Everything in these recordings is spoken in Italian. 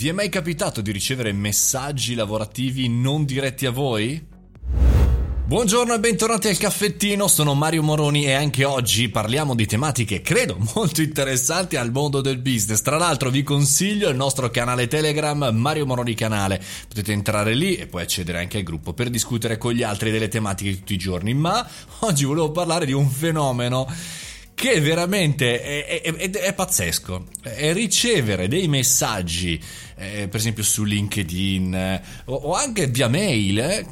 Vi è mai capitato di ricevere messaggi lavorativi non diretti a voi? Buongiorno e bentornati al caffettino, sono Mario Moroni e anche oggi parliamo di tematiche credo molto interessanti al mondo del business. Tra l'altro vi consiglio il nostro canale Telegram Mario Moroni Canale, potete entrare lì e poi accedere anche al gruppo per discutere con gli altri delle tematiche di tutti i giorni. Ma oggi volevo parlare di un fenomeno che veramente è, è, è, è pazzesco. Ricevere dei messaggi, eh, per esempio su LinkedIn eh, o, o, anche via mail, eh,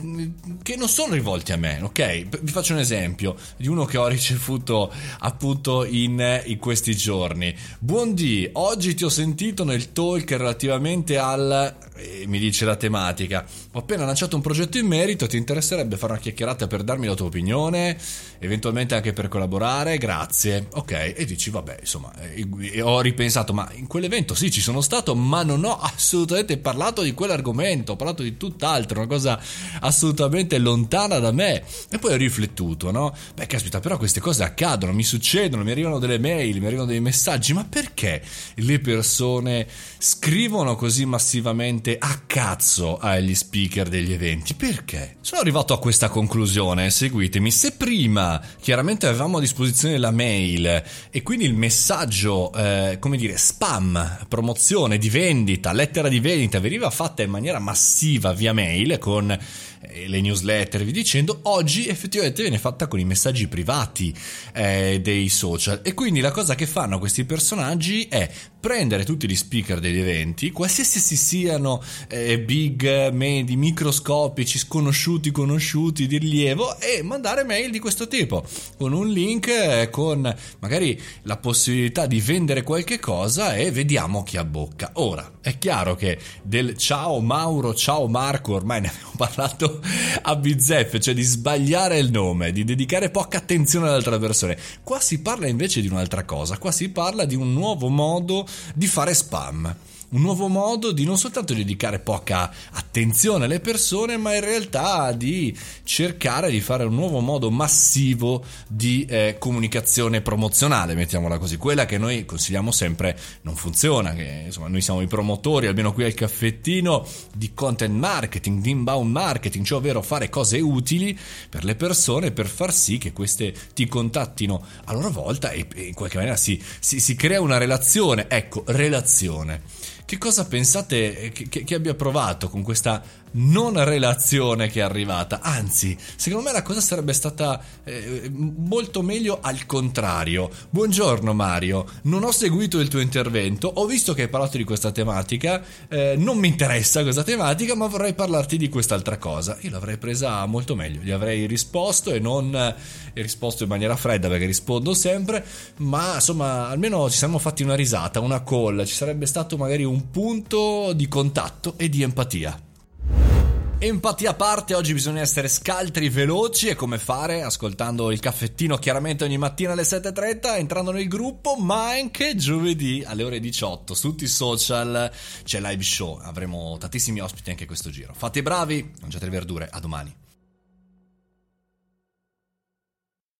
che non sono rivolti a me, ok? Vi faccio un esempio di uno che ho ricevuto appunto in, in questi giorni. Buondì, oggi ti ho sentito nel talk relativamente al... Eh, mi dice la tematica. Ho appena lanciato un progetto in merito, ti interesserebbe fare una chiacchierata per darmi la tua opinione, eventualmente anche per collaborare? Grazie ok, e dici vabbè, insomma, eh, ho ripensato, ma in quell'evento sì ci sono stato, ma non ho assolutamente parlato di quell'argomento, ho parlato di tutt'altro, una cosa assolutamente lontana da me. E poi ho riflettuto, no? Beh, caspita, però queste cose accadono, mi succedono, mi arrivano delle mail, mi arrivano dei messaggi, ma perché le persone scrivono così massivamente a cazzo agli speaker degli eventi? Perché? Sono arrivato a questa conclusione, seguitemi, se prima chiaramente avevamo a disposizione la mail, mail e quindi il messaggio, eh, come dire, spam, promozione di vendita, lettera di vendita veniva fatta in maniera massiva via mail con eh, le newsletter, vi dicendo, oggi effettivamente viene fatta con i messaggi privati eh, dei social. E quindi la cosa che fanno questi personaggi è prendere tutti gli speaker degli eventi, qualsiasi si siano eh, big, medi, microscopici, sconosciuti, conosciuti, di rilievo, e mandare mail di questo tipo, con un link, eh, con magari la possibilità di vendere qualche cosa e vediamo chi abbocca. Ora, è chiaro che del ciao Mauro, ciao Marco, ormai ne abbiamo parlato a bizzeffe, cioè di sbagliare il nome, di dedicare poca attenzione ad altre persone. Qua si parla invece di un'altra cosa, qua si parla di un nuovo modo di fare spam un nuovo modo di non soltanto dedicare poca attenzione alle persone, ma in realtà di cercare di fare un nuovo modo massivo di eh, comunicazione promozionale, mettiamola così. Quella che noi consigliamo sempre non funziona, che insomma noi siamo i promotori, almeno qui al caffettino, di content marketing, di inbound marketing, cioè ovvero fare cose utili per le persone per far sì che queste ti contattino a loro volta e, in qualche maniera si, si, si crea una relazione. Ecco, relazione. Che cosa pensate che, che, che abbia provato con questa non relazione che è arrivata. Anzi, secondo me la cosa sarebbe stata eh, molto meglio al contrario. Buongiorno Mario, non ho seguito il tuo intervento, ho visto che hai parlato di questa tematica, eh, non mi interessa questa tematica, ma vorrei parlarti di quest'altra cosa. Io l'avrei presa molto meglio, gli avrei risposto e non eh, risposto in maniera fredda perché rispondo sempre, ma insomma almeno ci siamo fatti una risata, una call, ci sarebbe stato magari un punto di contatto e di empatia. Empatia a parte, oggi bisogna essere scaltri, veloci e come fare? Ascoltando il caffettino chiaramente ogni mattina alle 7.30, entrando nel gruppo, ma anche giovedì alle ore 18 su tutti i social c'è live show, avremo tantissimi ospiti anche questo giro. Fate i bravi, mangiate le verdure, a domani.